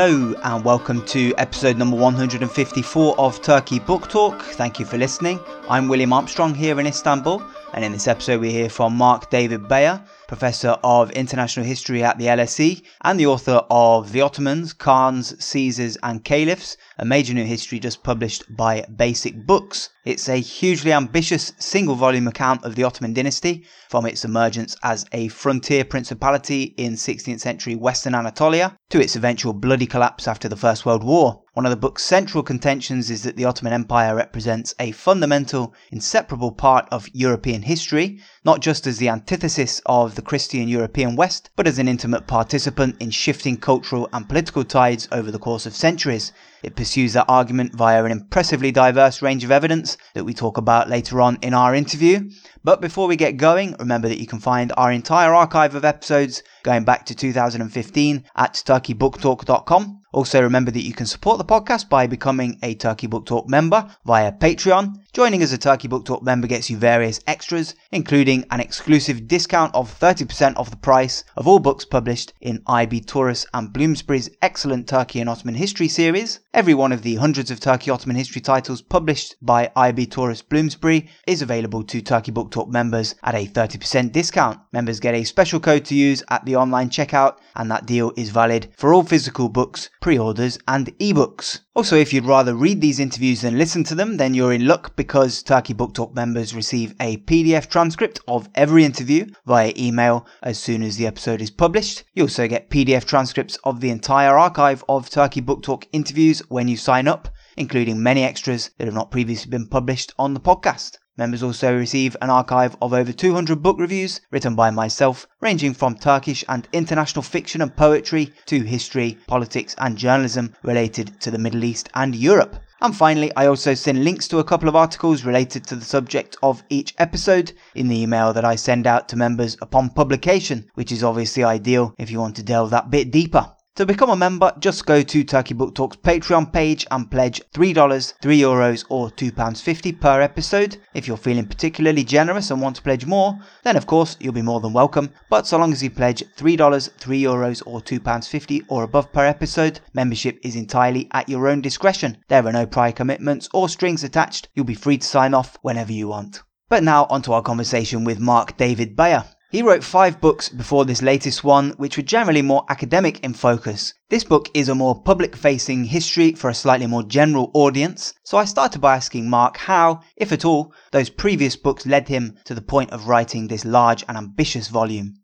Hello and welcome to episode number 154 of Turkey Book Talk. Thank you for listening. I'm William Armstrong here in Istanbul, and in this episode we hear from Marc David Baer, Professor of International History at the LSE and the author of The Ottomans, Khans, Caesars, and Caliphs, a major new history just published by Basic Books. It's a hugely ambitious single volume account of the Ottoman dynasty from its emergence as a frontier principality in 16th century Western Anatolia to its eventual bloody collapse after the First World War. One of the book's central contentions is that the Ottoman Empire represents a fundamental, inseparable part of European history, not just as the antithesis of the Christian European West, but as an intimate participant in shifting cultural and political tides over the course of centuries. It pursues that argument via an impressively diverse range of evidence that we talk about later on in our interview. But before we get going, remember that you can find our entire archive of episodes going back to 2015 at turkeybooktalk.com. Also, remember that you can support the podcast by becoming a Turkey Book Talk member via Patreon. Joining as a Turkey Book Talk member gets you various extras, including an exclusive discount of 30% off the price of all books published in IB Tauris and Bloomsbury's excellent Turkey and Ottoman history series. Every one of the hundreds of Turkey Ottoman history titles published by IB Tauris Bloomsbury is available to Turkey Book Talk members at a 30% discount. Members get a special code to use at the online checkout, and that deal is valid for all physical books pre-orders, and ebooks. Also, if you'd rather read these interviews than listen to them, then you're in luck because Turkey Book Talk members receive a PDF transcript of every interview via email as soon as the episode is published. You also get PDF transcripts of the entire archive of Turkey Book Talk interviews when you sign up, including many extras that have not previously been published on the podcast. Members also receive an archive of over 200 book reviews written by myself, ranging from Turkish and international fiction and poetry to history, politics, and journalism related to the Middle East and Europe. And finally, I also send links to a couple of articles related to the subject of each episode in the email that I send out to members upon publication, which is obviously ideal if you want to delve that bit deeper. To become a member, just go to Turkey Book Talk's Patreon page and pledge $3, 3 euros, or £2.50 per episode. If you're feeling particularly generous and want to pledge more, then of course you'll be more than welcome. But so long as you pledge $3, 3 euros, or £2.50 or above per episode, membership is entirely at your own discretion. There are no prior commitments or strings attached. You'll be free to sign off whenever you want. But now onto our conversation with Marc David Baer. He wrote five books before this latest one, which were generally more academic in focus. This book is a more public facing history for a slightly more general audience, so I started by asking Marc how, if at all, those previous books led him to the point of writing this large and ambitious volume.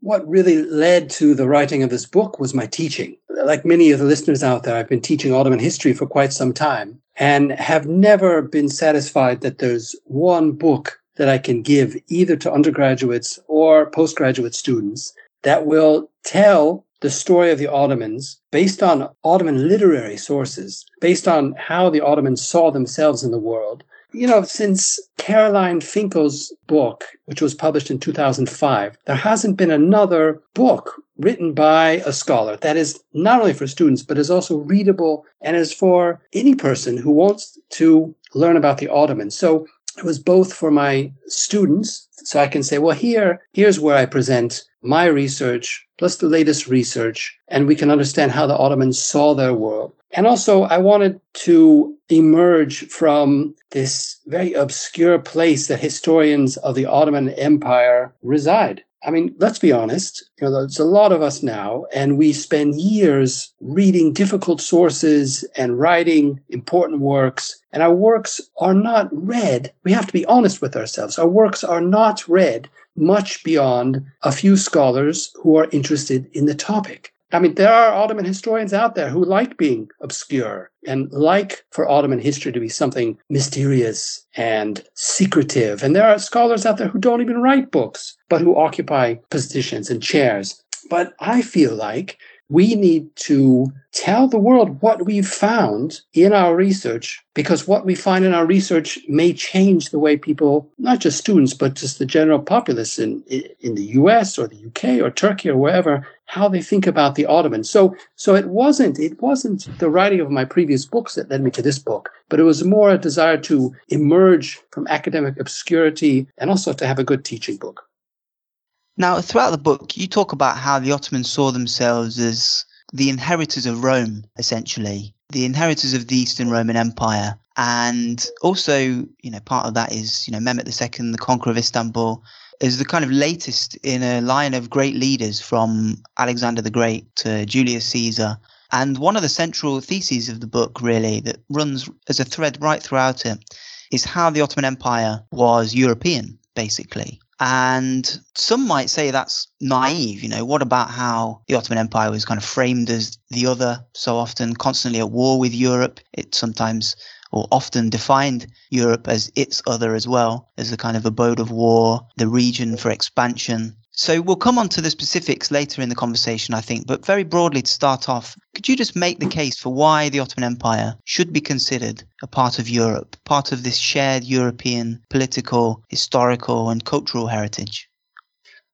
What really led to the writing of this book was my teaching. Like many of the listeners out there, I've been teaching Ottoman history for quite some time and have never been satisfied that there's one book that I can give either to undergraduates or postgraduate students that will tell the story of the Ottomans based on Ottoman literary sources, based on how the Ottomans saw themselves in the world. You know, since Caroline Finkel's book, which was published in 2005, there hasn't been another book written by a scholar that is not only for students, but is also readable and is for any person who wants to learn about the Ottomans. So it was both for my students, so I can say, well, here, here's where I present my research plus the latest research, and we can understand how the Ottomans saw their world. And also, I wanted to emerge from this very obscure place that historians of the Ottoman Empire reside. I mean, let's be honest, you know, there's a lot of us now, and we spend years reading difficult sources and writing important works, and our works are not read. We have to be honest with ourselves. Our works are not read much beyond a few scholars who are interested in the topic. I mean, there are Ottoman historians out there who like being obscure and like for Ottoman history to be something mysterious and secretive. And there are scholars out there who don't even write books, but who occupy positions and chairs. But I feel like we need to tell the world what we've found in our research because what we find in our research may change the way people not just students but just the general populace in in the US or the UK or Turkey or wherever how they think about the Ottomans. So so it wasn't it wasn't the writing of my previous books that led me to this book but it was more a desire to emerge from academic obscurity and also to have a good teaching book now, throughout the book, you talk about how the Ottomans saw themselves as the inheritors of Rome, essentially, the inheritors of the Eastern Roman Empire. And also, you know, part of that is, you know, Mehmet II, the conqueror of Istanbul, is the kind of latest in a line of great leaders from Alexander the Great to Julius Caesar. And one of the central theses of the book, really, that runs as a thread right throughout it, is how the Ottoman Empire was European, basically. And some might say that's naive. You know, what about how the Ottoman Empire was kind of framed as the other, so often constantly at war with Europe? It sometimes or often defined Europe as its other as well, as a kind of abode of war, the region for expansion. So we'll come on to the specifics later in the conversation, I think, but very broadly to start off, could you just make the case for why the Ottoman Empire should be considered a part of Europe, part of this shared European political, historical, and cultural heritage?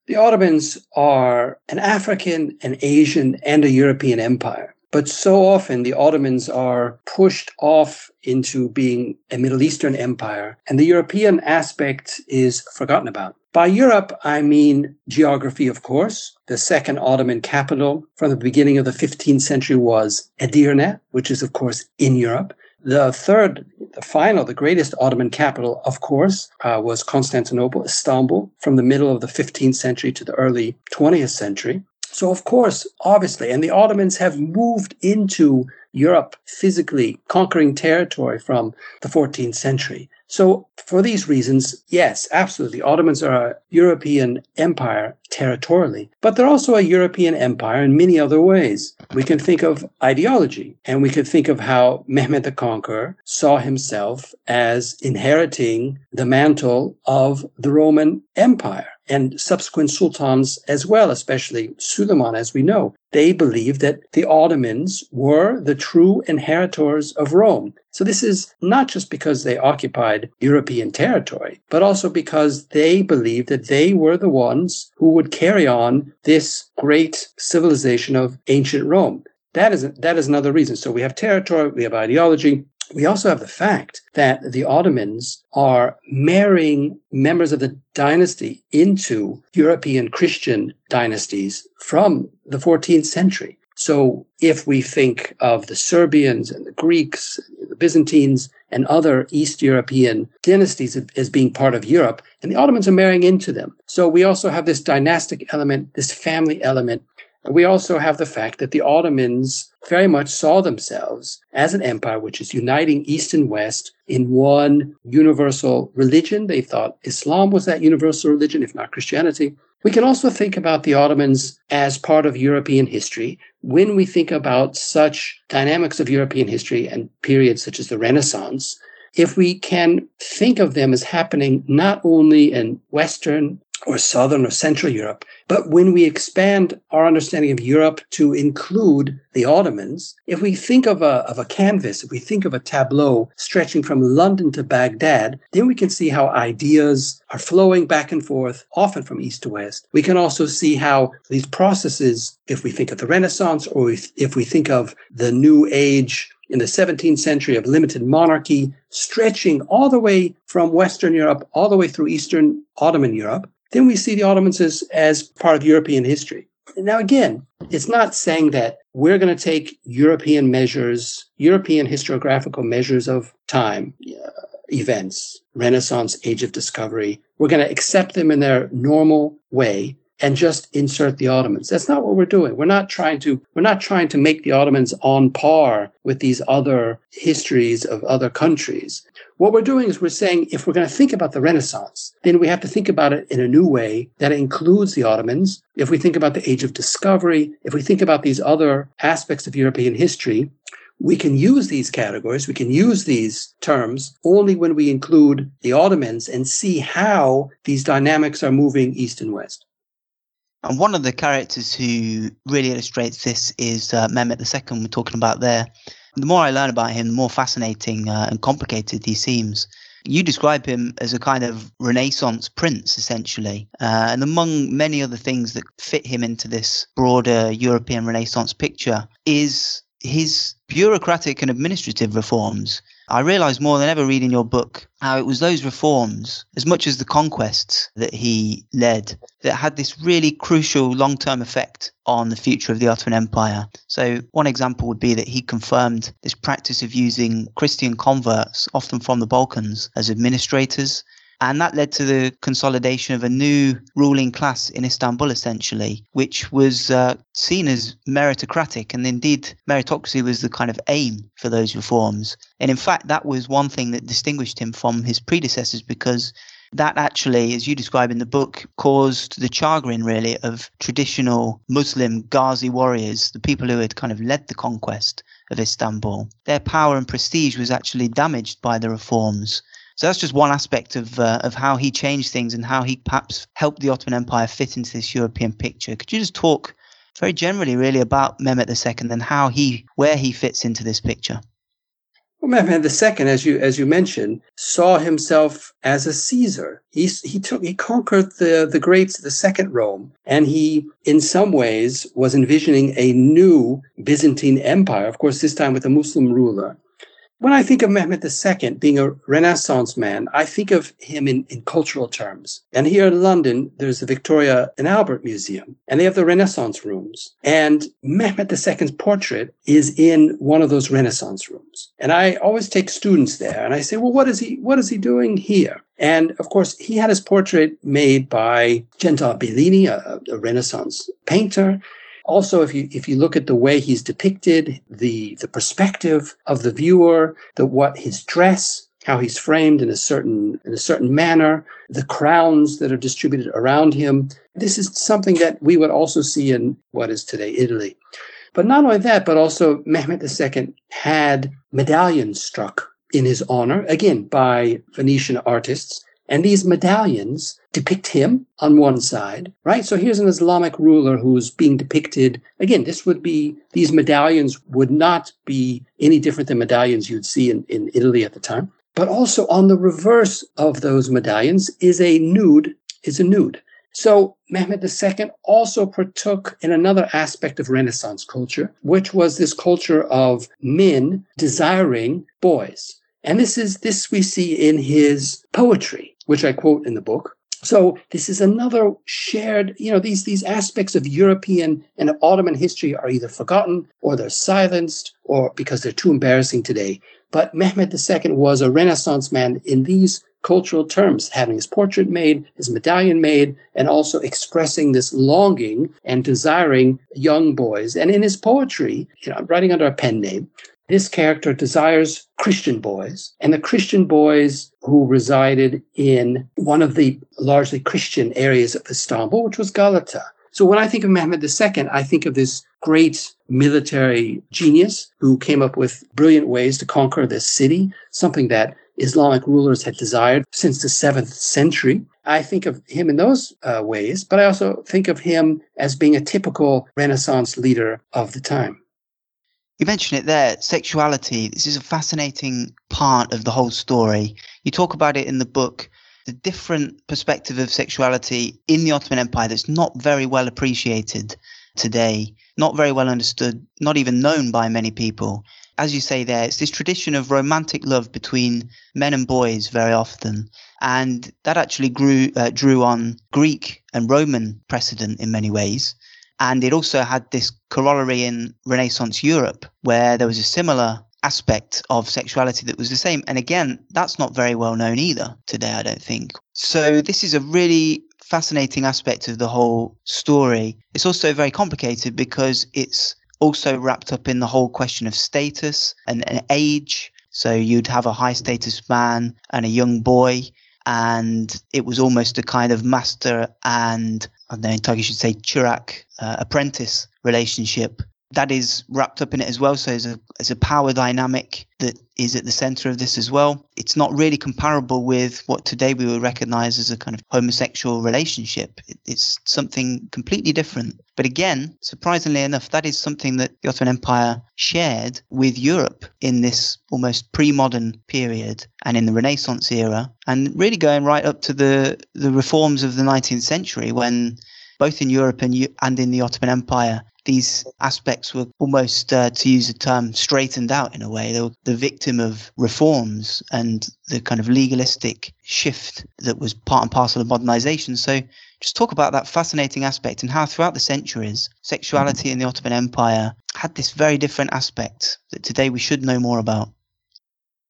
The Ottomans are an African, an Asian, and a European empire. But so often the Ottomans are pushed off into being a Middle Eastern empire, and the European aspect is forgotten about. By Europe, I mean geography, of course. The second Ottoman capital from the beginning of the 15th century was Edirne, which is, of course, in Europe. The third, the final, the greatest Ottoman capital, of course, uh, was Constantinople, Istanbul, from the middle of the 15th century to the early 20th century. So, of course, obviously, and the Ottomans have moved into Europe physically, conquering territory from the 14th century. So, for these reasons, yes, absolutely, Ottomans are a European empire territorially, but they're also a European empire in many other ways. We can think of ideology, and we can think of how Mehmed the Conqueror saw himself as inheriting the mantle of the Roman Empire and subsequent sultans as well, especially Suleiman, as we know. They believed that the Ottomans were the true inheritors of Rome. So this is not just because they occupied European territory, but also because they believed that they were the ones who would carry on this great civilization of ancient Rome. That is, that is another reason. So we have territory, we have ideology, we also have the fact that the Ottomans are marrying members of the dynasty into European Christian dynasties from the 14th century. So if we think of the Serbians and the Greeks, the Byzantines, and other East European dynasties as being part of Europe, and the Ottomans are marrying into them. So we also have this dynastic element, this family element we also have the fact that the Ottomans very much saw themselves as an empire which is uniting East and West in one universal religion. They thought Islam was that universal religion, if not Christianity. We can also think about the Ottomans as part of European history when we think about such dynamics of European history and periods such as the Renaissance. If we can think of them as happening not only in Western or Southern or Central Europe. But when we expand our understanding of Europe to include the Ottomans, if we think of a, of a canvas, if we think of a tableau stretching from London to Baghdad, then we can see how ideas are flowing back and forth, often from east to west. We can also see how these processes, if we think of the Renaissance or if, if we think of the New Age, in the 17th century of limited monarchy, stretching all the way from Western Europe all the way through Eastern Ottoman Europe. Then we see the Ottomans as, as part of European history. Now, again, it's not saying that we're going to take European measures, European historiographical measures of time, uh, events, Renaissance, Age of Discovery. We're going to accept them in their normal way and just insert the Ottomans. That's not what we're doing. We're not trying to we're not trying to make the Ottomans on par with these other histories of other countries. What we're doing is we're saying if we're going to think about the Renaissance, then we have to think about it in a new way that includes the Ottomans. If we think about the Age of Discovery, if we think about these other aspects of European history, we can use these categories, we can use these terms only when we include the Ottomans and see how these dynamics are moving east and west. And one of the characters who really illustrates this is uh, Mehmet II, we're talking about there. The more I learn about him, the more fascinating uh, and complicated he seems. You describe him as a kind of Renaissance prince, essentially. Uh, and among many other things that fit him into this broader European Renaissance picture is his bureaucratic and administrative reforms I realized more than ever reading your book how it was those reforms, as much as the conquests that he led, that had this really crucial long term effect on the future of the Ottoman Empire. So, one example would be that he confirmed this practice of using Christian converts, often from the Balkans, as administrators and that led to the consolidation of a new ruling class in Istanbul, essentially, which was uh, seen as meritocratic. And indeed, meritocracy was the kind of aim for those reforms. And in fact, that was one thing that distinguished him from his predecessors because that actually, as you describe in the book, caused the chagrin really of traditional Muslim Ghazi warriors, the people who had kind of led the conquest of Istanbul. Their power and prestige was actually damaged by the reforms. So that's just one aspect of uh, of how he changed things and how he perhaps helped the Ottoman Empire fit into this European picture. Could you just talk very generally, really, about Mehmet II and how he where he fits into this picture? Well, Mehmed II, as you as you mentioned, saw himself as a Caesar. He he took he conquered the the greats, the Second Rome, and he, in some ways, was envisioning a new Byzantine Empire. Of course, this time with a Muslim ruler. When I think of Mehmet II being a Renaissance man, I think of him in, in cultural terms. And here in London, there's the Victoria and Albert Museum, and they have the Renaissance rooms. And Mehmet II's portrait is in one of those Renaissance rooms. And I always take students there and I say, well, what is he, what is he doing here? And of course, he had his portrait made by Gentile Bellini, a, a Renaissance painter also if you if you look at the way he's depicted the the perspective of the viewer the what his dress how he's framed in a certain in a certain manner the crowns that are distributed around him this is something that we would also see in what is today italy. But not only that but also mehmet ii had medallions struck in his honor again by venetian artists and these medallions depict him on one side, right? So here's an Islamic ruler who's being depicted. Again, this would be, these medallions would not be any different than medallions you'd see in, in Italy at the time. But also on the reverse of those medallions is a nude, is a nude. So Mehmed II also partook in another aspect of Renaissance culture, which was this culture of men desiring boys. And this is this we see in his poetry which I quote in the book. So this is another shared, you know, these these aspects of European and Ottoman history are either forgotten or they're silenced or because they're too embarrassing today. But Mehmed II was a Renaissance man in these cultural terms, having his portrait made, his medallion made, and also expressing this longing and desiring young boys. And in his poetry, you know, writing under a pen name, this character desires Christian boys, and the Christian boys who resided in one of the largely Christian areas of Istanbul, which was Galata. So when I think of Mehmed II, I think of this great military genius who came up with brilliant ways to conquer this city, something that Islamic rulers had desired since the seventh century. I think of him in those uh, ways, but I also think of him as being a typical Renaissance leader of the time. You mentioned it there, sexuality. This is a fascinating part of the whole story. You talk about it in the book, the different perspective of sexuality in the Ottoman Empire that's not very well appreciated today, not very well understood, not even known by many people. As you say there, it's this tradition of romantic love between men and boys very often. And that actually grew, uh, drew on Greek and Roman precedent in many ways. And it also had this corollary in Renaissance Europe, where there was a similar aspect of sexuality that was the same. And again, that's not very well known either today, I don't think. So this is a really fascinating aspect of the whole story. It's also very complicated because it's also wrapped up in the whole question of status and, and age. So you'd have a high status man and a young boy, and it was almost a kind of master and I don't know, in Turkish, you should say Chirak uh, apprentice relationship that is wrapped up in it as well. So there's a, there's a power dynamic that is at the center of this as well. It's not really comparable with what today we would recognize as a kind of homosexual relationship. It, it's something completely different. But again, surprisingly enough, that is something that the Ottoman Empire shared with Europe in this almost pre-modern period and in the Renaissance era, and really going right up to the the reforms of the 19th century when both in Europe and, and in the Ottoman Empire, these aspects were almost, uh, to use a term, straightened out in a way. They were the victim of reforms and the kind of legalistic shift that was part and parcel of modernization. So just talk about that fascinating aspect and how throughout the centuries, sexuality in the Ottoman Empire had this very different aspect that today we should know more about.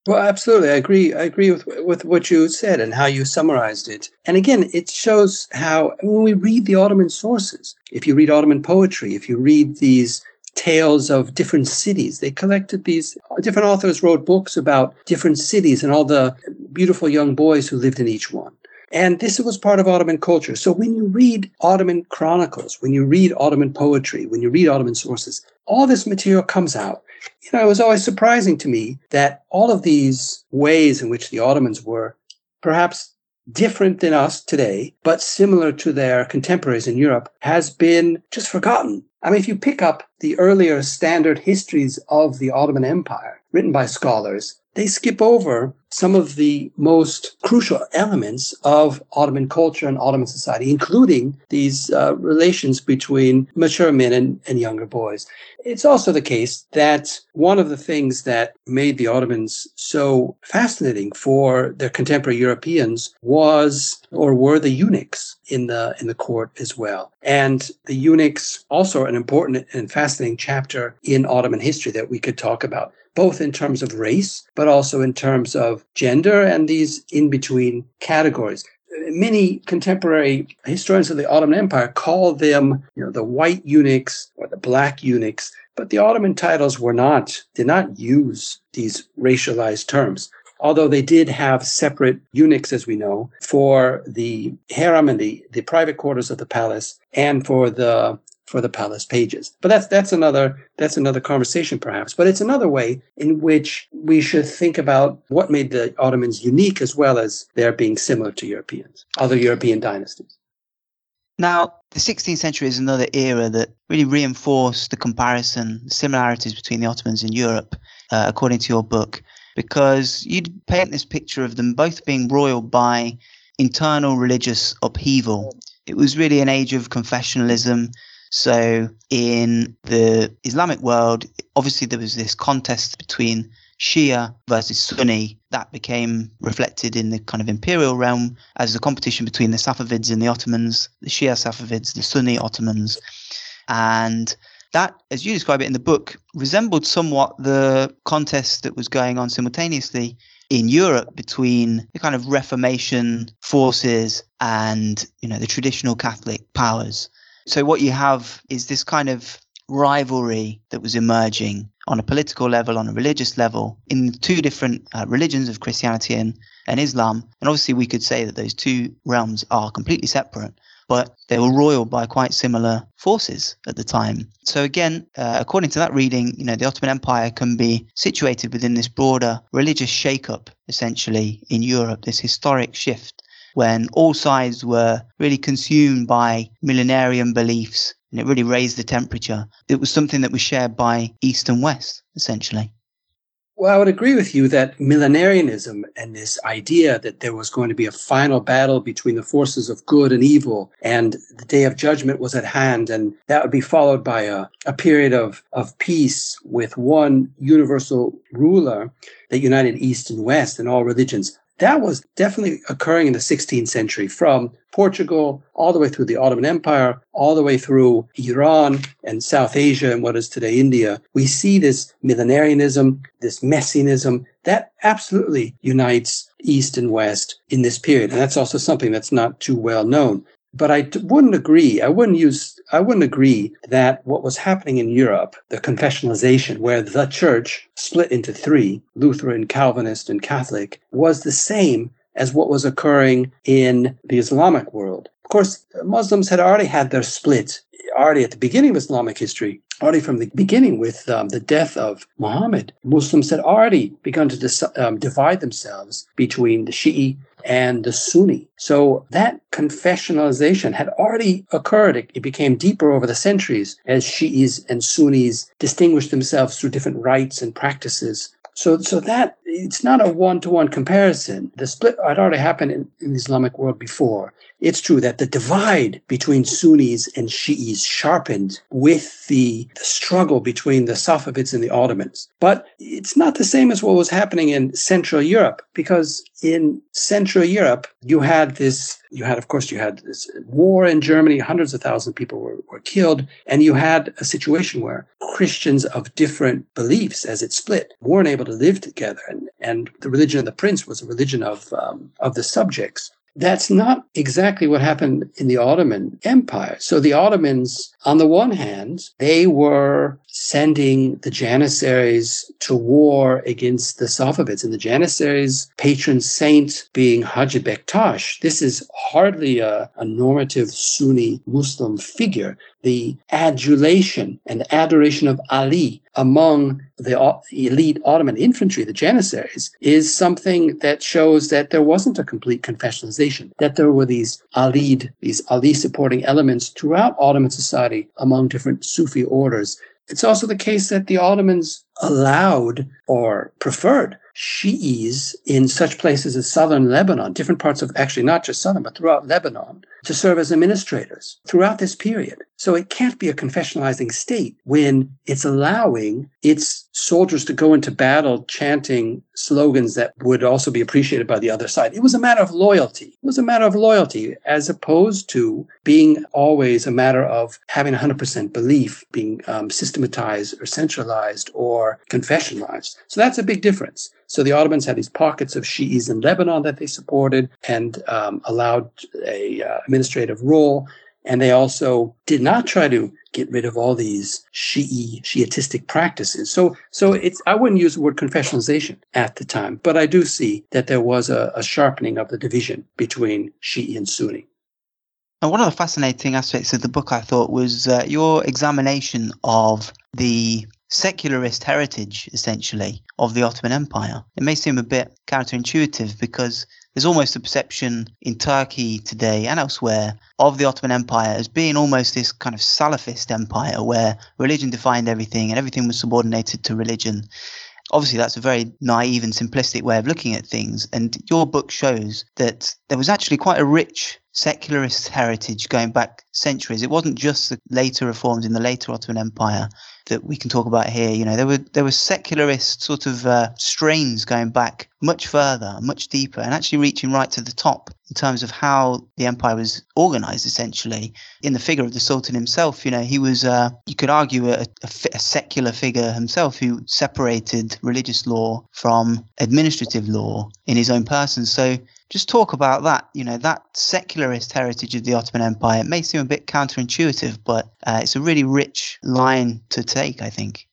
Well, absolutely. I agree. I agree with, with what you said and how you summarized it. And again, it shows how when we read the Ottoman sources, if you read Ottoman poetry, if you read these tales of different cities, they collected these, different authors wrote books about different cities and all the beautiful young boys who lived in each one. And this was part of Ottoman culture. So when you read Ottoman chronicles, when you read Ottoman poetry, when you read Ottoman sources, all this material comes out you know, it was always surprising to me that all of these ways in which the Ottomans were perhaps different than us today, but similar to their contemporaries in Europe, has been just forgotten. I mean, if you pick up the earlier standard histories of the Ottoman Empire, written by scholars, they skip over some of the most crucial elements of Ottoman culture and Ottoman society, including these uh, relations between mature men and, and younger boys. It's also the case that one of the things that made the Ottomans so fascinating for their contemporary Europeans was or were the eunuchs in the in the court as well. And the eunuchs also an important and fascinating chapter in Ottoman history that we could talk about both in terms of race, but also in terms of gender and these in between categories. Many contemporary historians of the Ottoman Empire call them, you know, the white eunuchs or the black eunuchs, but the Ottoman titles were not, did not use these racialized terms although they did have separate eunuchs, as we know, for the harem and the, the private quarters of the palace and for the for the palace pages. But that's that's another that's another conversation perhaps. But it's another way in which we should think about what made the Ottomans unique as well as their being similar to Europeans, other European dynasties. Now, the 16th century is another era that really reinforced the comparison, similarities between the Ottomans and Europe, uh, according to your book, because you paint this picture of them both being roiled by internal religious upheaval. It was really an age of confessionalism, so in the Islamic world, obviously there was this contest between Shia versus Sunni that became reflected in the kind of imperial realm as the competition between the Safavids and the Ottomans, the Shia Safavids, the Sunni Ottomans. And that, as you describe it in the book, resembled somewhat the contest that was going on simultaneously in Europe between the kind of Reformation forces and, you know, the traditional Catholic powers. So what you have is this kind of rivalry that was emerging on a political level, on a religious level, in two different uh, religions of Christianity and, and Islam. And obviously, we could say that those two realms are completely separate, but they were roiled by quite similar forces at the time. So again, uh, according to that reading, you know, the Ottoman Empire can be situated within this broader religious shake-up, essentially, in Europe, this historic shift when all sides were really consumed by millenarian beliefs and it really raised the temperature. It was something that was shared by East and West, essentially. Well, I would agree with you that millenarianism and this idea that there was going to be a final battle between the forces of good and evil and the day of judgment was at hand and that would be followed by a, a period of, of peace with one universal ruler that united East and West and all religions that was definitely occurring in the 16th century from Portugal all the way through the Ottoman Empire, all the way through Iran and South Asia and what is today India. We see this millenarianism, this messianism that absolutely unites East and West in this period. And that's also something that's not too well known. But I wouldn't agree. I wouldn't use, I wouldn't agree that what was happening in Europe, the confessionalization, where the church split into three, Lutheran, Calvinist, and Catholic, was the same as what was occurring in the Islamic world. Of course, Muslims had already had their split already at the beginning of Islamic history, already from the beginning with um, the death of Muhammad. Muslims had already begun to dis- um, divide themselves between the Shi'i and the Sunni. So that confessionalization had already occurred. It, it, became deeper over the centuries as Shi'is and Sunnis distinguished themselves through different rites and practices. So, so that it's not a one-to-one comparison. The split had already happened in, in the Islamic world before. It's true that the divide between Sunnis and Shi'is sharpened with the, the struggle between the Safavids and the Ottomans. But it's not the same as what was happening in Central Europe, because in Central Europe, you had this, you had, of course, you had this war in Germany, hundreds of thousands of people were, were killed, and you had a situation where Christians of different beliefs, as it split, weren't able to live together. And, and the religion of the prince was a religion of, um, of the subjects. That's not exactly what happened in the Ottoman Empire. So the Ottomans, on the one hand, they were sending the Janissaries to war against the Safavids, and the Janissaries' patron saint being Haji Bektash. This is hardly a, a normative Sunni Muslim figure. The adulation and adoration of Ali among the elite Ottoman infantry, the Janissaries, is something that shows that there wasn't a complete confessionalization, that there were these Ali, these Ali supporting elements throughout Ottoman society among different Sufi orders. It's also the case that the Ottomans allowed or preferred Shi'is in such places as southern Lebanon, different parts of actually not just southern, but throughout Lebanon, to serve as administrators throughout this period. So it can't be a confessionalizing state when it's allowing its soldiers to go into battle chanting slogans that would also be appreciated by the other side. It was a matter of loyalty. It was a matter of loyalty as opposed to being always a matter of having 100% belief being um, systematized or centralized or confessionalized. So that's a big difference. So the Ottomans had these pockets of Shi'is in Lebanon that they supported and um, allowed a uh, administrative role. And they also did not try to get rid of all these Shi'i, Shiitistic practices. So, so it's, I wouldn't use the word confessionalization at the time, but I do see that there was a, a sharpening of the division between Shi'i and Sunni. And one of the fascinating aspects of the book, I thought, was uh, your examination of the secularist heritage, essentially, of the Ottoman Empire. It may seem a bit counterintuitive because there's almost a perception in Turkey today and elsewhere of the Ottoman Empire as being almost this kind of Salafist empire where religion defined everything and everything was subordinated to religion. Obviously, that's a very naive and simplistic way of looking at things. And your book shows that there was actually quite a rich secularist heritage going back centuries. It wasn't just the later reforms in the later Ottoman Empire that we can talk about here. You know, there were there were secularist sort of uh, strains going back much further, much deeper, and actually reaching right to the top in terms of how the empire was organized. Essentially, in the figure of the Sultan himself, you know, he was uh, you could argue a, a, a secular figure himself who separated religious law from administrative law in his own person. So just talk about that. You know, that secularist heritage of the Ottoman Empire. It may seem a bit counterintuitive, but uh, it's a really rich line to take, I think.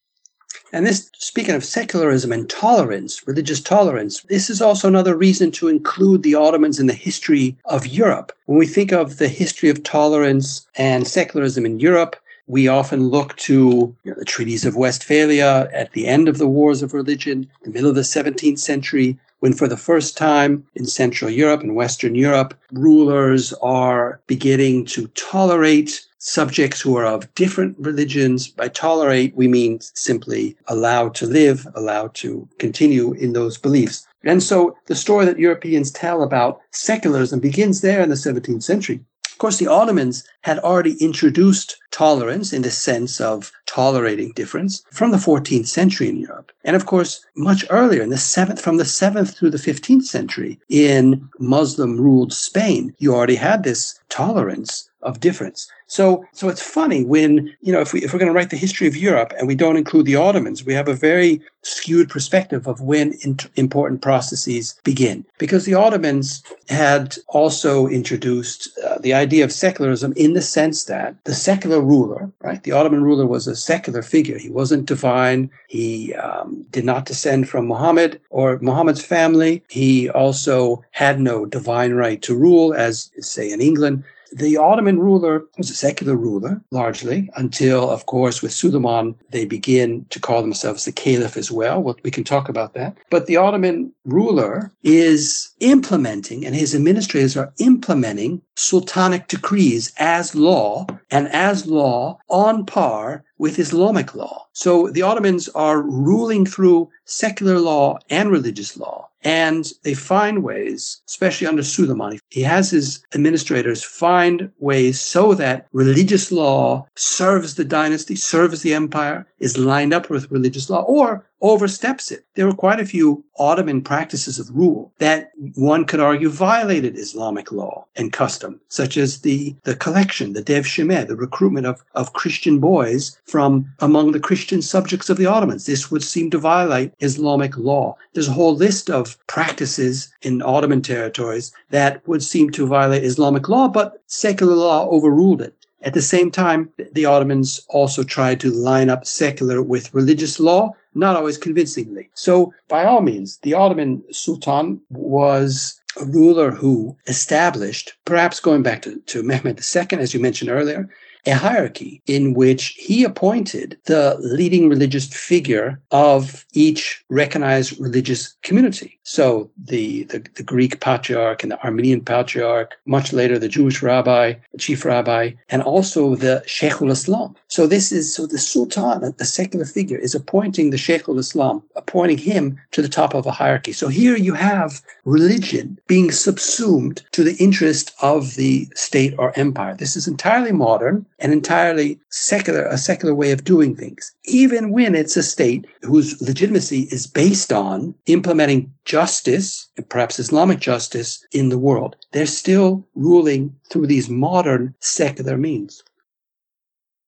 And this, speaking of secularism and tolerance, religious tolerance, this is also another reason to include the Ottomans in the history of Europe. When we think of the history of tolerance and secularism in Europe, we often look to you know, the treaties of Westphalia at the end of the wars of religion, the middle of the 17th century, when for the first time in Central Europe and Western Europe, rulers are beginning to tolerate subjects who are of different religions. By tolerate, we mean simply allowed to live, allowed to continue in those beliefs. And so the story that Europeans tell about secularism begins there in the 17th century. Of course, the Ottomans had already introduced tolerance in the sense of tolerating difference from the 14th century in Europe. And of course, much earlier in the seventh, from the seventh through the 15th century in Muslim ruled Spain, you already had this tolerance of difference. So, so it's funny when, you know, if we, if we're going to write the history of Europe and we don't include the Ottomans, we have a very skewed perspective of when important processes begin. Because the Ottomans had also introduced uh, the idea of secularism in the sense that the secular ruler, right? The Ottoman ruler was a secular figure. He wasn't divine. He um, did not descend from Muhammad or Muhammad's family. He also had no divine right to rule, as say in England. The Ottoman ruler was a secular ruler, largely, until, of course, with Suleiman, they begin to call themselves the caliph as well. well. We can talk about that. But the Ottoman ruler is implementing, and his administrators are implementing sultanic decrees as law, and as law on par with Islamic law. So the Ottomans are ruling through secular law and religious law. And they find ways, especially under Suleiman, he has his administrators find ways so that religious law serves the dynasty, serves the empire, is lined up with religious law, or oversteps it. There were quite a few Ottoman practices of rule that one could argue violated Islamic law and custom, such as the, the collection, the Dev the recruitment of, of Christian boys from among the Christian subjects of the Ottomans. This would seem to violate Islamic law. There's a whole list of practices in Ottoman territories that would seem to violate Islamic law, but secular law overruled it. At the same time, the Ottomans also tried to line up secular with religious law, not always convincingly. So, by all means, the Ottoman Sultan was a ruler who established, perhaps going back to, to Mehmed II, as you mentioned earlier, a hierarchy in which he appointed the leading religious figure of each recognized religious community. So the, the, the, Greek patriarch and the Armenian patriarch, much later the Jewish rabbi, the chief rabbi, and also the Sheikhul Islam. So this is, so the Sultan, the secular figure, is appointing the Sheikhul Islam, appointing him to the top of a hierarchy. So here you have religion being subsumed to the interest of the state or empire. This is entirely modern an entirely secular, a secular way of doing things, even when it's a state whose legitimacy is based on implementing justice, perhaps Islamic justice, in the world. They're still ruling through these modern secular means.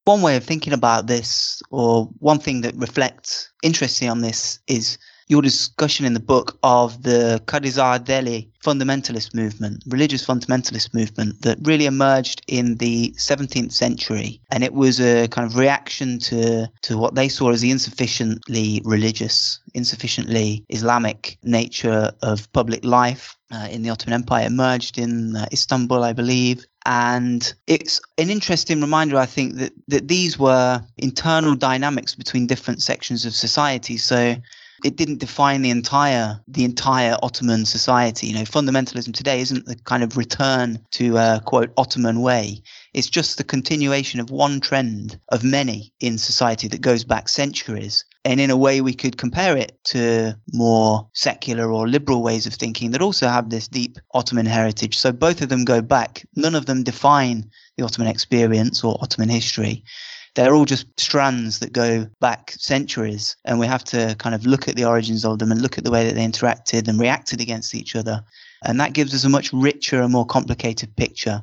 One way of thinking about this, or one thing that reflects interestingly on this, is your discussion in the book of the Qadizadeli fundamentalist movement, religious fundamentalist movement that really emerged in the 17th century. And it was a kind of reaction to, to what they saw as the insufficiently religious, insufficiently Islamic nature of public life uh, in the Ottoman Empire. Emerged in uh, Istanbul, I believe, and it's an interesting reminder, I think, that, that these were internal dynamics between different sections of society. So it didn't define the entire the entire Ottoman society. You know, fundamentalism today isn't the kind of return to a quote Ottoman way. It's just the continuation of one trend of many in society that goes back centuries. And in a way, we could compare it to more secular or liberal ways of thinking that also have this deep Ottoman heritage. So both of them go back. None of them define the Ottoman experience or Ottoman history they're all just strands that go back centuries. And we have to kind of look at the origins of them and look at the way that they interacted and reacted against each other. And that gives us a much richer and more complicated picture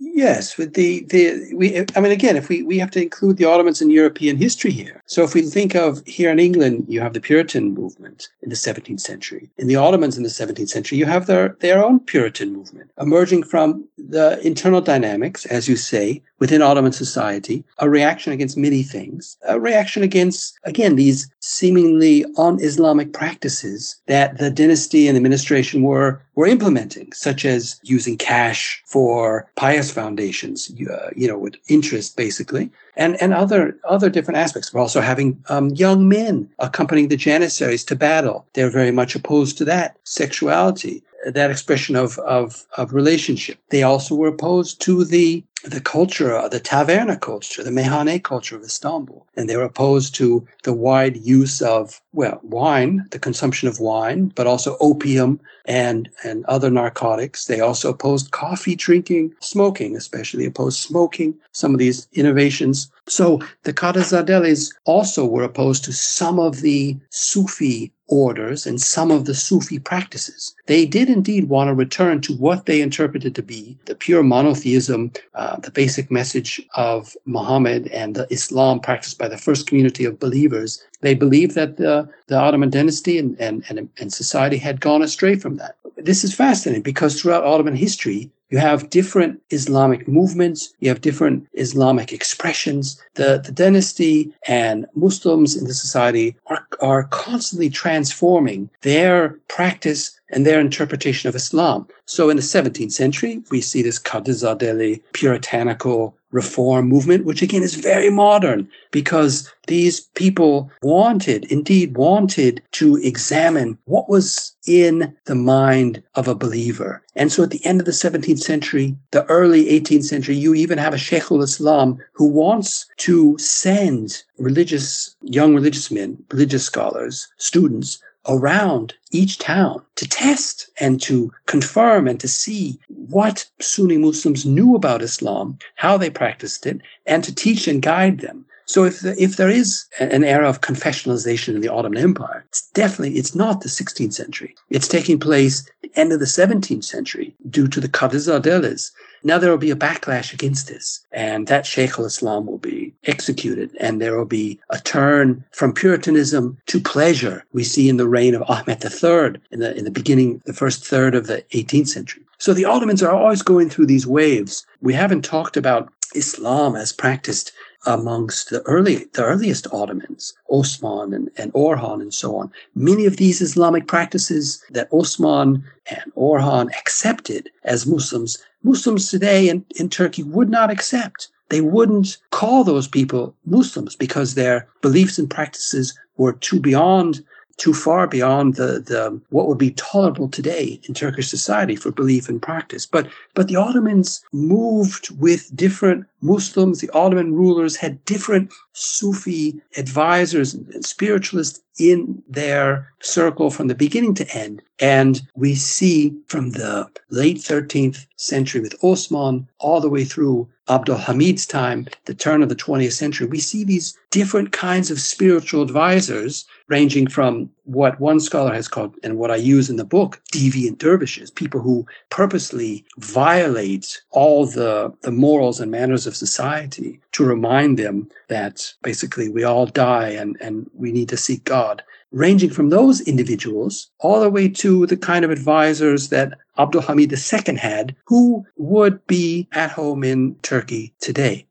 Yes, with the the we I mean again if we we have to include the Ottomans in European history here. So if we think of here in England you have the Puritan movement in the 17th century. In the Ottomans in the 17th century you have their their own Puritan movement emerging from the internal dynamics as you say within Ottoman society, a reaction against many things, a reaction against again these seemingly un-Islamic practices that the dynasty and administration were were implementing, such as using cash for pious foundations, uh, you know, with interest basically, and, and other, other different aspects. We're also having um, young men accompanying the Janissaries to battle. They're very much opposed to that. Sexuality, that expression of, of, of relationship. They also were opposed to the the culture, uh, the taverna culture, the meyhane culture of Istanbul. And they were opposed to the wide use of, well, wine, the consumption of wine, but also opium and, and other narcotics. They also opposed coffee drinking, smoking, especially opposed smoking, some of these innovations. So the Qadizadelis also were opposed to some of the Sufi orders and some of the Sufi practices. They did indeed want to return to what they interpreted to be the pure monotheism, uh, the basic message of Muhammad and the Islam practiced by the first community of believers. They believed that the, the Ottoman dynasty and, and, and, and society had gone astray from that. This is fascinating because throughout Ottoman history, you have different Islamic movements. You have different Islamic expressions. The, the dynasty and Muslims in the society are, are constantly transforming their practice and their interpretation of Islam. So in the 17th century, we see this Qadizadeli puritanical reform movement, which again is very modern because these people wanted, indeed wanted to examine what was in the mind of a believer. And so at the end of the 17th century, the early 18th century, you even have a Sheikhul Islam who wants to send religious, young religious men, religious scholars, students around each town to test and to confirm and to see what Sunni Muslims knew about Islam, how they practiced it, and to teach and guide them. So if the, if there is an era of confessionalization in the Ottoman Empire, it's definitely it's not the 16th century. It's taking place the end of the 17th century due to the Qadizadelis. Now there will be a backlash against this, and that Sheikh al-Islam will be executed, and there will be a turn from Puritanism to pleasure. We see in the reign of Ahmed III in the in the beginning, the first third of the 18th century. So the Ottomans are always going through these waves. We haven't talked about Islam as practiced amongst the early the earliest Ottomans, Osman and, and Orhan and so on. Many of these Islamic practices that Osman and Orhan accepted as Muslims, Muslims today in, in Turkey would not accept. They wouldn't call those people Muslims because their beliefs and practices were too beyond too far beyond the, the what would be tolerable today in Turkish society for belief and practice. But but the Ottomans moved with different Muslims. The Ottoman rulers had different Sufi advisors and spiritualists in their circle from the beginning to end. And we see from the late 13th century with Osman all the way through Abdul Hamid's time, the turn of the 20th century, we see these different kinds of spiritual advisors ranging from what one scholar has called, and what I use in the book, deviant dervishes, people who purposely violate all the, the morals and manners of society to remind them that basically we all die and, and we need to seek God ranging from those individuals all the way to the kind of advisors that Abdul Hamid II had, who would be at home in Turkey today.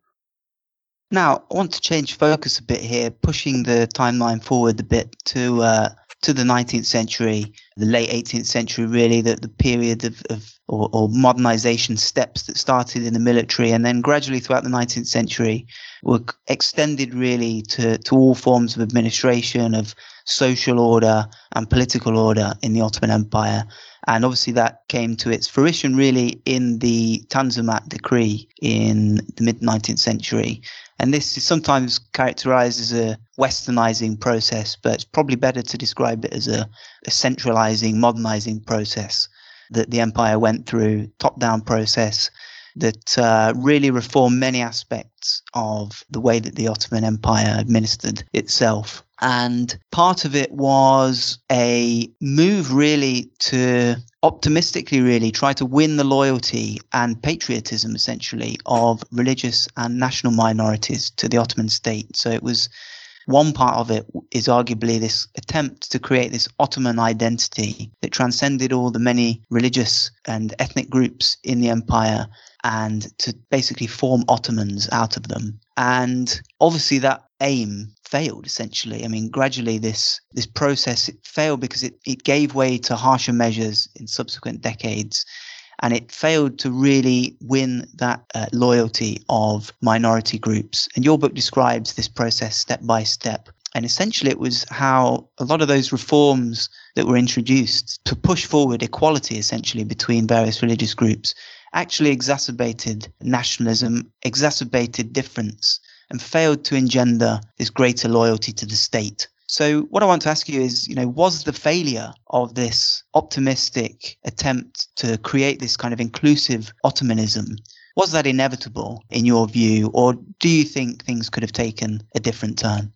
Now, I want to change focus a bit here, pushing the timeline forward a bit to uh, to the 19th century, the late 18th century, really, the, the period of, of or, or, modernization steps that started in the military and then gradually throughout the 19th century were extended really to, to all forms of administration, of social order and political order in the Ottoman Empire. And obviously, that came to its fruition really in the Tanzimat decree in the mid 19th century. And this is sometimes characterized as a westernizing process, but it's probably better to describe it as a, a centralizing, modernizing process that the empire went through, top down process that uh, really reformed many aspects of the way that the Ottoman Empire administered itself. And part of it was a move really to optimistically really try to win the loyalty and patriotism essentially of religious and national minorities to the Ottoman state. So it was one part of it is arguably this attempt to create this Ottoman identity that transcended all the many religious and ethnic groups in the empire and to basically form Ottomans out of them. And obviously that aim failed essentially. I mean, gradually this this process failed because it, it gave way to harsher measures in subsequent decades and it failed to really win that uh, loyalty of minority groups. And your book describes this process step by step. And essentially, it was how a lot of those reforms that were introduced to push forward equality essentially between various religious groups actually exacerbated nationalism, exacerbated difference, and failed to engender this greater loyalty to the state. So, what I want to ask you is, you know, was the failure of this optimistic attempt to create this kind of inclusive Ottomanism, was that inevitable in your view, or do you think things could have taken a different turn?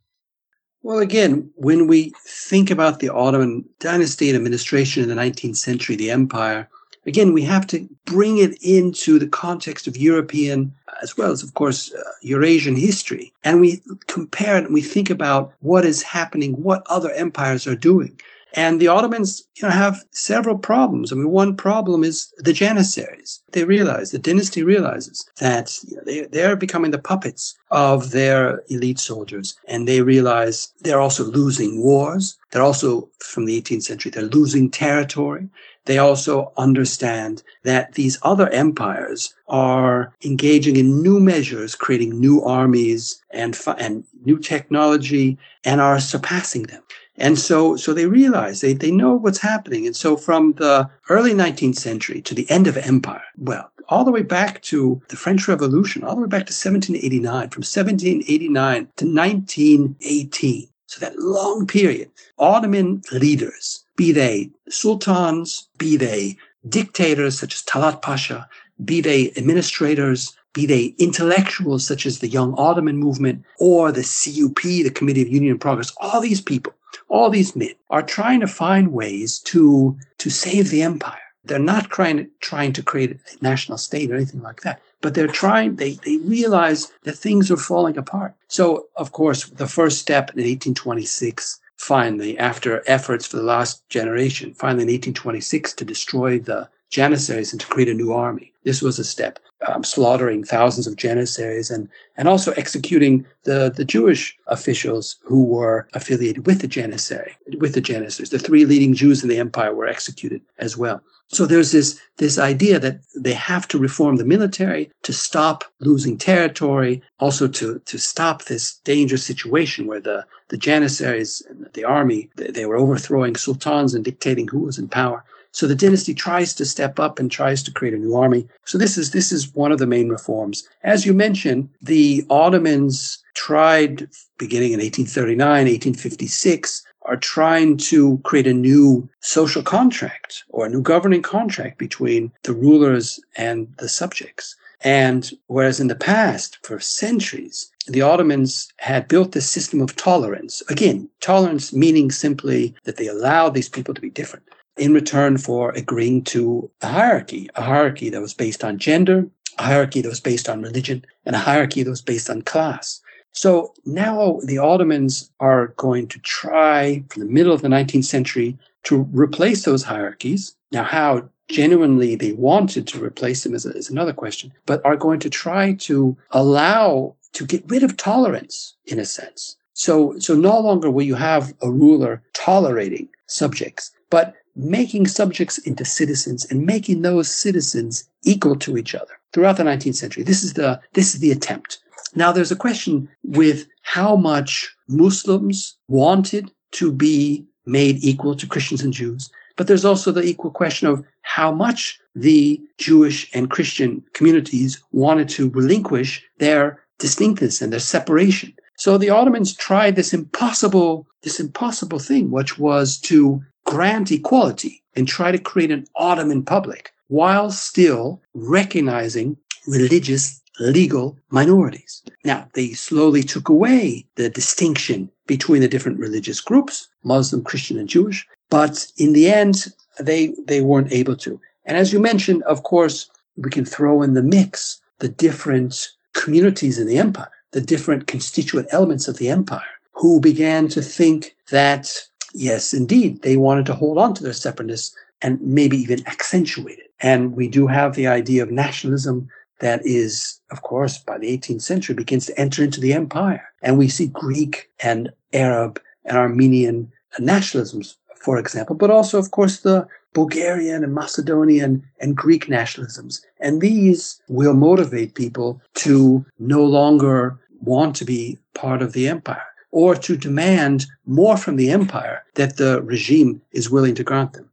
Well, again, when we think about the Ottoman dynasty and administration in the 19th century, the empire, again, we have to bring it into the context of European, as well as, of course, uh, Eurasian history. And we compare it and we think about what is happening, what other empires are doing. And the Ottomans, you know, have several problems. I mean, one problem is the Janissaries. They realize, the dynasty realizes that you know, they, they're becoming the puppets of their elite soldiers. And they realize they're also losing wars. They're also, from the 18th century, they're losing territory. They also understand that these other empires are engaging in new measures, creating new armies and, and new technology, and are surpassing them. And so, so they realize they, they know what's happening. And so from the early 19th century to the end of empire, well, all the way back to the French Revolution, all the way back to 1789, from 1789 to 1918, So that long period, Ottoman leaders, be they sultans, be they dictators such as Talat Pasha, be they administrators, be they intellectuals such as the Young Ottoman movement or the CUP, the Committee of Union and Progress, all these people, all these men are trying to find ways to, to save the empire. They're not trying to, trying to create a national state or anything like that, but they're trying, they, they realize that things are falling apart. So, of course, the first step in 1826 finally, after efforts for the last generation, finally in 1826 to destroy the Janissaries and to create a new army. This was a step, um, slaughtering thousands of Janissaries and, and also executing the, the Jewish officials who were affiliated with the Janissary, with the Janissaries. The three leading Jews in the empire were executed as well. So there's this, this idea that they have to reform the military to stop losing territory, also to, to stop this dangerous situation where the, the Janissaries and the army, they, were overthrowing sultans and dictating who was in power. So the dynasty tries to step up and tries to create a new army. So this is this is one of the main reforms. As you mentioned, the Ottomans tried beginning in 1839, 1856 are trying to create a new social contract or a new governing contract between the rulers and the subjects. And whereas in the past, for centuries, the Ottomans had built this system of tolerance. Again, tolerance meaning simply that they allowed these people to be different in return for agreeing to a hierarchy, a hierarchy that was based on gender, a hierarchy that was based on religion, and a hierarchy that was based on class. So now the Ottomans are going to try from the middle of the 19th century to replace those hierarchies. Now, how genuinely they wanted to replace them is, is another question, but are going to try to allow to get rid of tolerance in a sense. So, so no longer will you have a ruler tolerating subjects, but making subjects into citizens and making those citizens equal to each other throughout the 19th century. This is the, this is the attempt. Now, there's a question with how much Muslims wanted to be made equal to Christians and Jews. But there's also the equal question of how much the Jewish and Christian communities wanted to relinquish their distinctness and their separation. So the Ottomans tried this impossible, this impossible thing, which was to grant equality and try to create an Ottoman public while still recognizing religious legal minorities. Now, they slowly took away the distinction between the different religious groups, Muslim, Christian, and Jewish, but in the end, they, they weren't able to. And as you mentioned, of course, we can throw in the mix the different communities in the empire, the different constituent elements of the empire, who began to think that, yes, indeed, they wanted to hold on to their separateness and maybe even accentuate it. And we do have the idea of nationalism that is, of course, by the 18th century begins to enter into the empire. And we see Greek and Arab and Armenian nationalisms, for example, but also, of course, the Bulgarian and Macedonian and Greek nationalisms. And these will motivate people to no longer want to be part of the empire or to demand more from the empire that the regime is willing to grant them.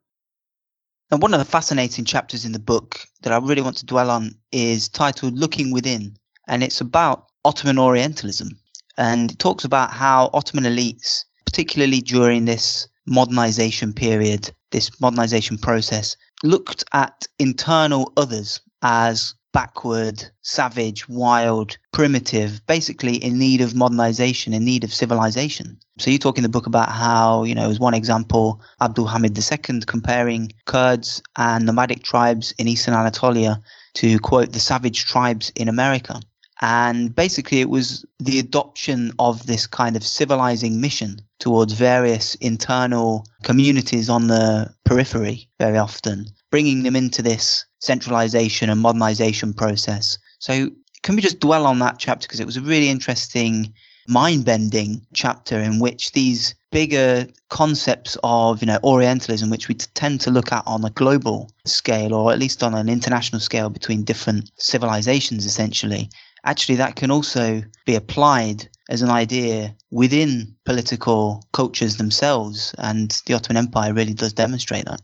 And one of the fascinating chapters in the book that I really want to dwell on is titled Looking Within. And it's about Ottoman Orientalism. And it talks about how Ottoman elites, particularly during this modernization period, this modernization process, looked at internal others as backward, savage, wild, primitive, basically in need of modernization, in need of civilization. So you talk in the book about how, you know, as one example, Abdul Hamid II comparing Kurds and nomadic tribes in eastern Anatolia to quote the savage tribes in America. And basically, it was the adoption of this kind of civilizing mission towards various internal communities on the periphery, very often, bringing them into this centralization and modernization process. So, can we just dwell on that chapter? Because it was a really interesting, mind bending chapter in which these bigger concepts of you know orientalism which we tend to look at on a global scale or at least on an international scale between different civilizations essentially actually that can also be applied as an idea within political cultures themselves and the ottoman empire really does demonstrate that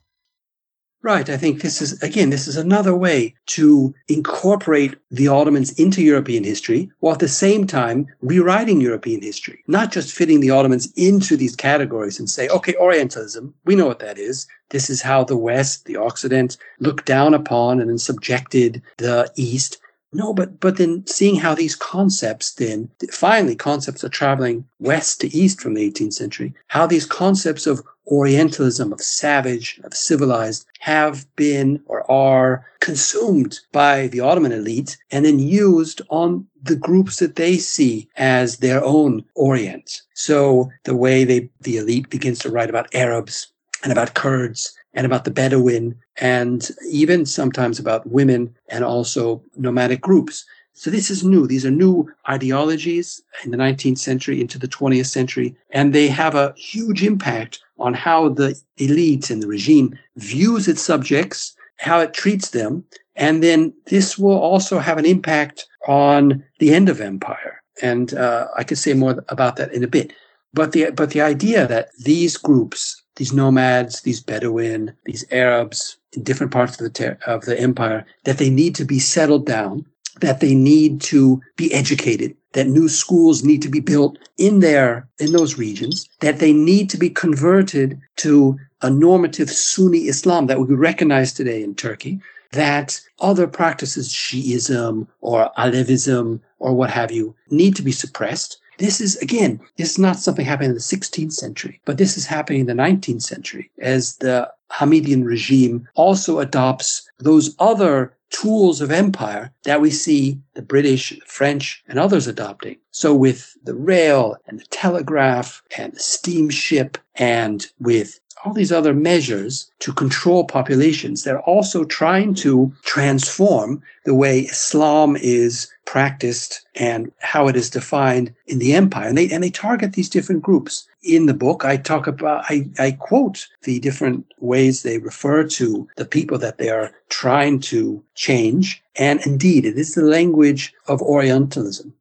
Right. I think this is, again, this is another way to incorporate the Ottomans into European history while at the same time rewriting European history, not just fitting the Ottomans into these categories and say, okay, Orientalism, we know what that is. This is how the West, the Occident, looked down upon and then subjected the East. No, but but then seeing how these concepts then finally concepts are traveling west to east from the 18th century, how these concepts of Orientalism, of savage, of civilized, have been or are consumed by the Ottoman elite and then used on the groups that they see as their own Orient. So the way they, the elite begins to write about Arabs and about Kurds and about the Bedouin and even sometimes about women and also nomadic groups. So this is new. These are new ideologies in the 19th century into the 20th century, and they have a huge impact on how the elite and the regime views its subjects, how it treats them, and then this will also have an impact on the end of empire. And uh, I could say more about that in a bit. But the but the idea that these groups, these nomads, these Bedouin, these Arabs in different parts of the ter- of the empire, that they need to be settled down, that they need to be educated, that new schools need to be built in there, in those regions, that they need to be converted to a normative Sunni Islam that we recognize today in Turkey, that other practices, Shiism or Alevism or what have you, need to be suppressed. This is, again, this is not something happening in the 16th century, but this is happening in the 19th century as the Hamidian regime also adopts those other tools of empire that we see the British, the French, and others adopting. So with the rail and the telegraph and the steamship and with all these other measures to control populations, they're also trying to transform the way Islam is practiced and how it is defined in the empire. And they, and they target these different groups. In the book, I talk about, I, I quote the different ways they refer to the people that they are trying to change. And indeed, it is the language of Orientalism.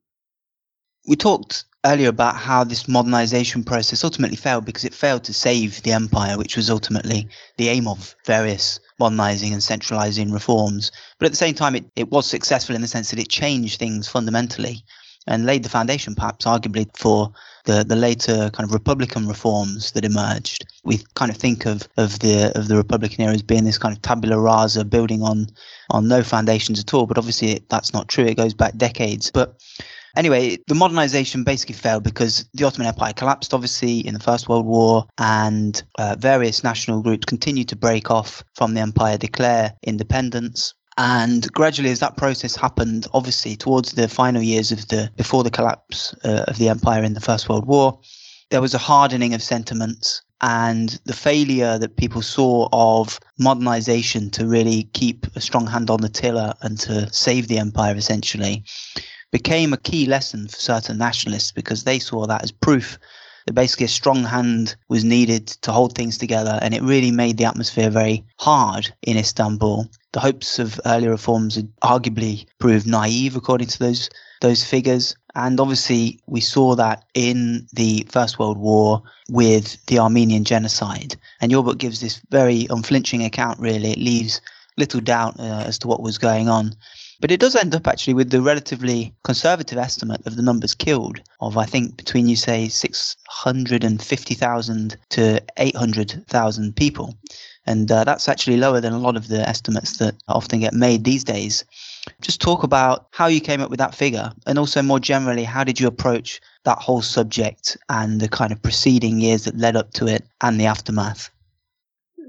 We talked earlier about how this modernization process ultimately failed because it failed to save the empire, which was ultimately the aim of various modernizing and centralizing reforms. But at the same time, it, it was successful in the sense that it changed things fundamentally and laid the foundation, perhaps arguably, for the, the later kind of Republican reforms that emerged. We kind of think of, of the of the Republican era as being this kind of tabula rasa, building on on no foundations at all. But obviously, that's not true. It goes back decades. But Anyway, the modernization basically failed because the Ottoman Empire collapsed, obviously, in the First World War, and uh, various national groups continued to break off from the empire, declare independence. And gradually, as that process happened, obviously towards the final years of the before the collapse uh, of the empire in the First World War, there was a hardening of sentiments and the failure that people saw of modernization to really keep a strong hand on the tiller and to save the empire essentially became a key lesson for certain nationalists because they saw that as proof that basically a strong hand was needed to hold things together and it really made the atmosphere very hard in Istanbul. The hopes of earlier reforms had arguably proved naive according to those those figures. And obviously we saw that in the First World War with the Armenian genocide. And your book gives this very unflinching account really. It leaves little doubt uh, as to what was going on. But it does end up actually with the relatively conservative estimate of the numbers killed of, I think, between you say 650,000 to 800,000 people. And uh, that's actually lower than a lot of the estimates that often get made these days. Just talk about how you came up with that figure and also more generally, how did you approach that whole subject and the kind of preceding years that led up to it and the aftermath?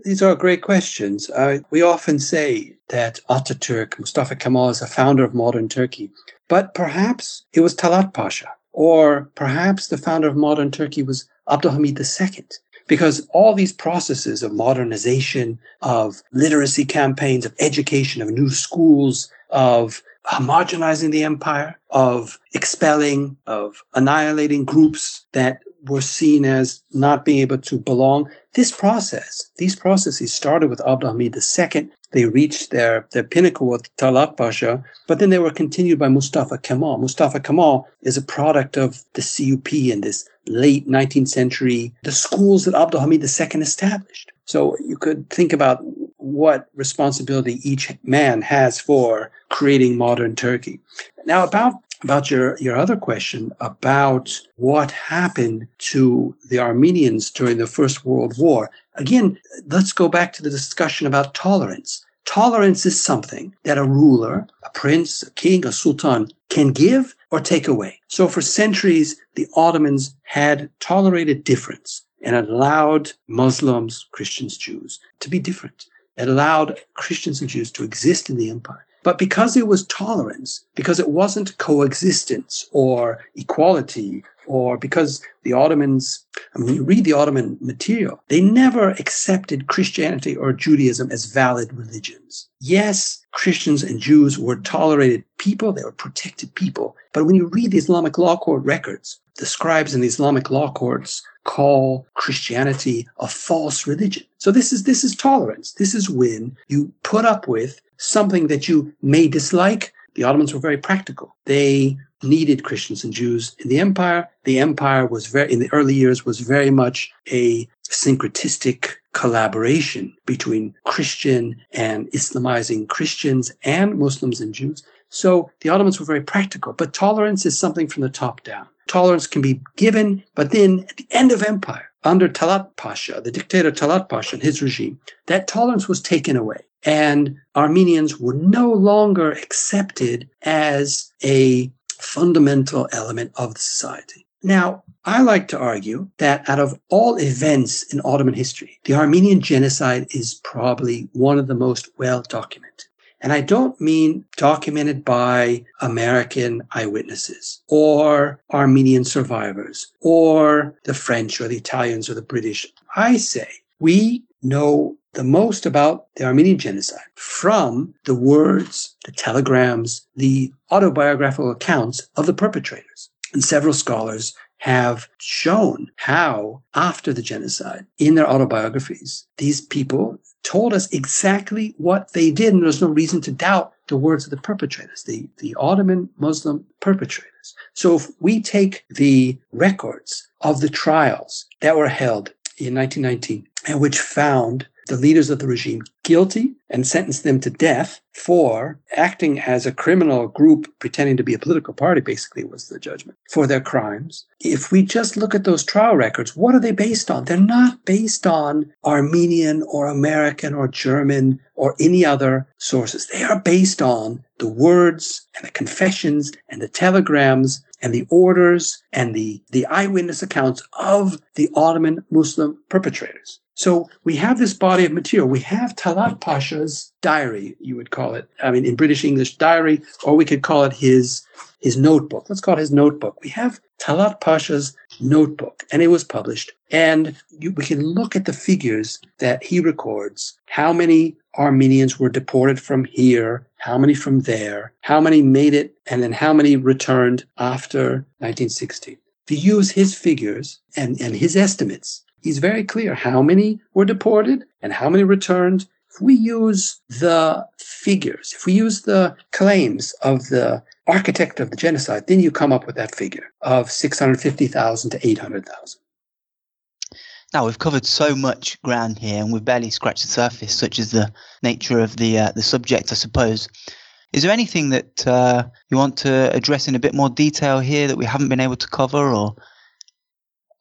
These are great questions. Uh, we often say that Ataturk, Mustafa Kemal, is the founder of modern Turkey, but perhaps it was Talat Pasha, or perhaps the founder of modern Turkey was Abdulhamid II. Because all these processes of modernization, of literacy campaigns, of education, of new schools, of homogenizing the empire, of expelling, of annihilating groups that were seen as not being able to belong. This process, these processes started with Abdulhamid II. They reached their, their pinnacle with Talat Pasha, but then they were continued by Mustafa Kemal. Mustafa Kemal is a product of the CUP in this late 19th century, the schools that Abdulhamid II established. So you could think about what responsibility each man has for creating modern Turkey. Now, about about your, your other question about what happened to the Armenians during the First World War. Again, let's go back to the discussion about tolerance. Tolerance is something that a ruler, a prince, a king, a sultan can give or take away. So for centuries, the Ottomans had tolerated difference and allowed Muslims, Christians, Jews to be different. It allowed Christians and Jews to exist in the empire. But because it was tolerance, because it wasn't coexistence or equality, or because the Ottomans, I mean, you read the Ottoman material, they never accepted Christianity or Judaism as valid religions. Yes, Christians and Jews were tolerated people, they were protected people. But when you read the Islamic law court records, the scribes in the Islamic law courts call Christianity a false religion. So this is this is tolerance. This is when you put up with something that you may dislike. The Ottomans were very practical. They needed Christians and Jews in the empire. The empire was very, in the early years, was very much a syncretistic collaboration between Christian and Islamizing Christians and Muslims and Jews. So the Ottomans were very practical, but tolerance is something from the top down. Tolerance can be given, but then at the end of empire, under Talat Pasha, the dictator Talat Pasha and his regime, that tolerance was taken away. And Armenians were no longer accepted as a fundamental element of the society. Now, I like to argue that out of all events in Ottoman history, the Armenian genocide is probably one of the most well documented. And I don't mean documented by American eyewitnesses or Armenian survivors or the French or the Italians or the British. I say we know the most about the Armenian genocide from the words, the telegrams, the autobiographical accounts of the perpetrators. And several scholars have shown how, after the genocide, in their autobiographies, these people told us exactly what they did, and there's no reason to doubt the words of the perpetrators, the, the Ottoman Muslim perpetrators. So if we take the records of the trials that were held in 1919 and which found the leaders of the regime guilty and sentenced them to death for acting as a criminal group pretending to be a political party, basically, was the judgment for their crimes. If we just look at those trial records, what are they based on? They're not based on Armenian or American or German or any other sources. They are based on the words and the confessions and the telegrams and the orders and the, the eyewitness accounts of the Ottoman Muslim perpetrators. So we have this body of material. We have Talat Pasha's diary, you would call it. I mean, in British English, diary, or we could call it his his notebook. Let's call it his notebook. We have Talat Pasha's notebook, and it was published. And you, we can look at the figures that he records. How many Armenians were deported from here? How many from there? How many made it? And then how many returned after 1916? To use his figures and, and his estimates, he's very clear how many were deported and how many returned. If we use the figures, if we use the claims of the architect of the genocide, then you come up with that figure of 650,000 to 800,000. Now we've covered so much ground here, and we've barely scratched the surface, such as the nature of the uh, the subject, I suppose. Is there anything that uh, you want to address in a bit more detail here that we haven't been able to cover, or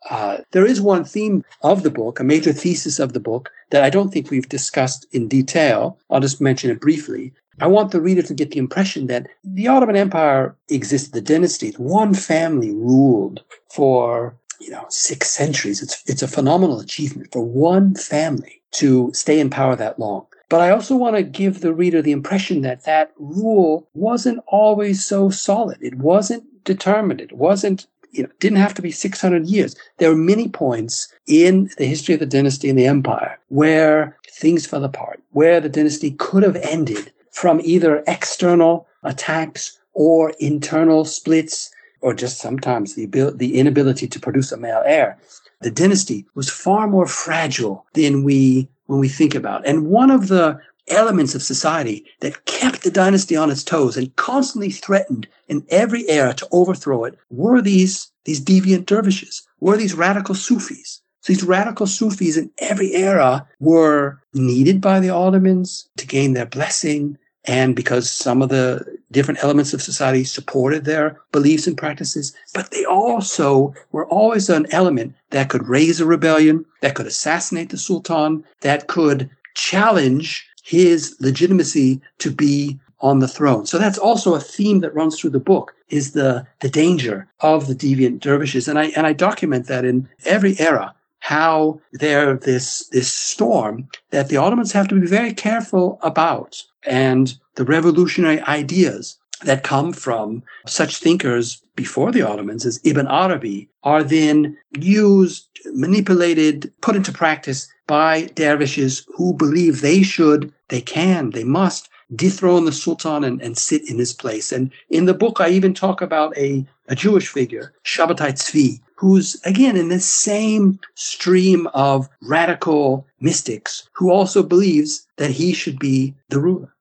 uh, there is one theme of the book, a major thesis of the book, that I don't think we've discussed in detail. I'll just mention it briefly. I want the reader to get the impression that the Ottoman Empire existed, the dynasties, one family ruled for you know six centuries. It's it's a phenomenal achievement for one family to stay in power that long. But I also want to give the reader the impression that that rule wasn't always so solid. It wasn't determined. It wasn't you know, didn't have to be 600 years. There are many points in the history of the dynasty and the empire where things fell apart, where the dynasty could have ended from either external attacks or internal splits, or just sometimes the, abil- the inability to produce a male heir. The dynasty was far more fragile than we when we think about. And one of the elements of society that kept the dynasty on its toes and constantly threatened in every era to overthrow it were these, these deviant dervishes, were these radical Sufis. So these radical Sufis in every era were needed by the Ottomans to gain their blessing, and because some of the different elements of society supported their beliefs and practices, but they also were always an element that could raise a rebellion, that could assassinate the Sultan, that could challenge his legitimacy to be on the throne. So that's also a theme that runs through the book is the, the danger of the deviant dervishes. And I, and I document that in every era, how they're this, this storm that the Ottomans have to be very careful about and the revolutionary ideas that come from such thinkers before the Ottomans as Ibn Arabi are then used, manipulated, put into practice by dervishes who believe they should, they can, they must dethrone the Sultan and, and sit in his place. And in the book, I even talk about a, a Jewish figure, Shabbatai Tzvi, who's again in this same stream of radical mystics who also believes that he should be the ruler.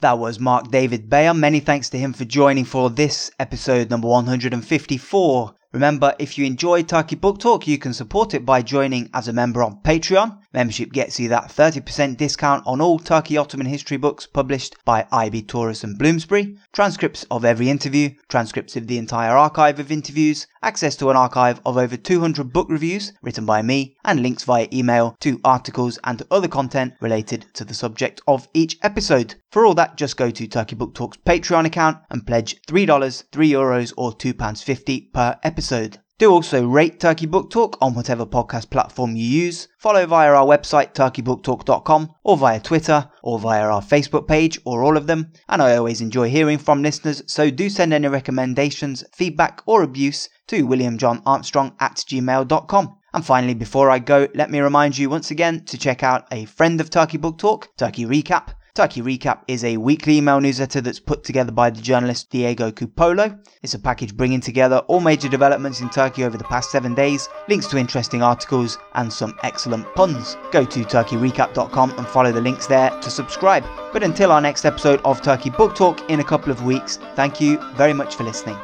That was Marc David Baer. Many thanks to him for joining for this episode number 154 Remember, if you enjoy Turkey Book Talk, you can support it by joining as a member on Patreon. Membership gets you that 30% discount on all Turkey Ottoman history books published by IB Tauris and Bloomsbury, transcripts of every interview, transcripts of the entire archive of interviews, access to an archive of over 200 book reviews written by me, and links via email to articles and other content related to the subject of each episode. For all that, just go to Turkey Book Talk's Patreon account and pledge $3, 3 euros, or £2.50 per episode. Do also rate Turkey Book Talk on whatever podcast platform you use. Follow via our website, turkeybooktalk.com, or via Twitter, or via our Facebook page, or all of them. And I always enjoy hearing from listeners, so do send any recommendations, feedback, or abuse to williamjohnarmstrong at gmail.com. And finally, before I go, let me remind you once again to check out a friend of Turkey Book Talk, Turkey Recap. Turkey Recap is a weekly email newsletter that's put together by the journalist Diego Cupolo. It's a package bringing together all major developments in Turkey over the past seven days, links to interesting articles, and some excellent puns. Go to turkeyrecap.com and follow the links there to subscribe. But until our next episode of Turkey Book Talk in a couple of weeks, thank you very much for listening.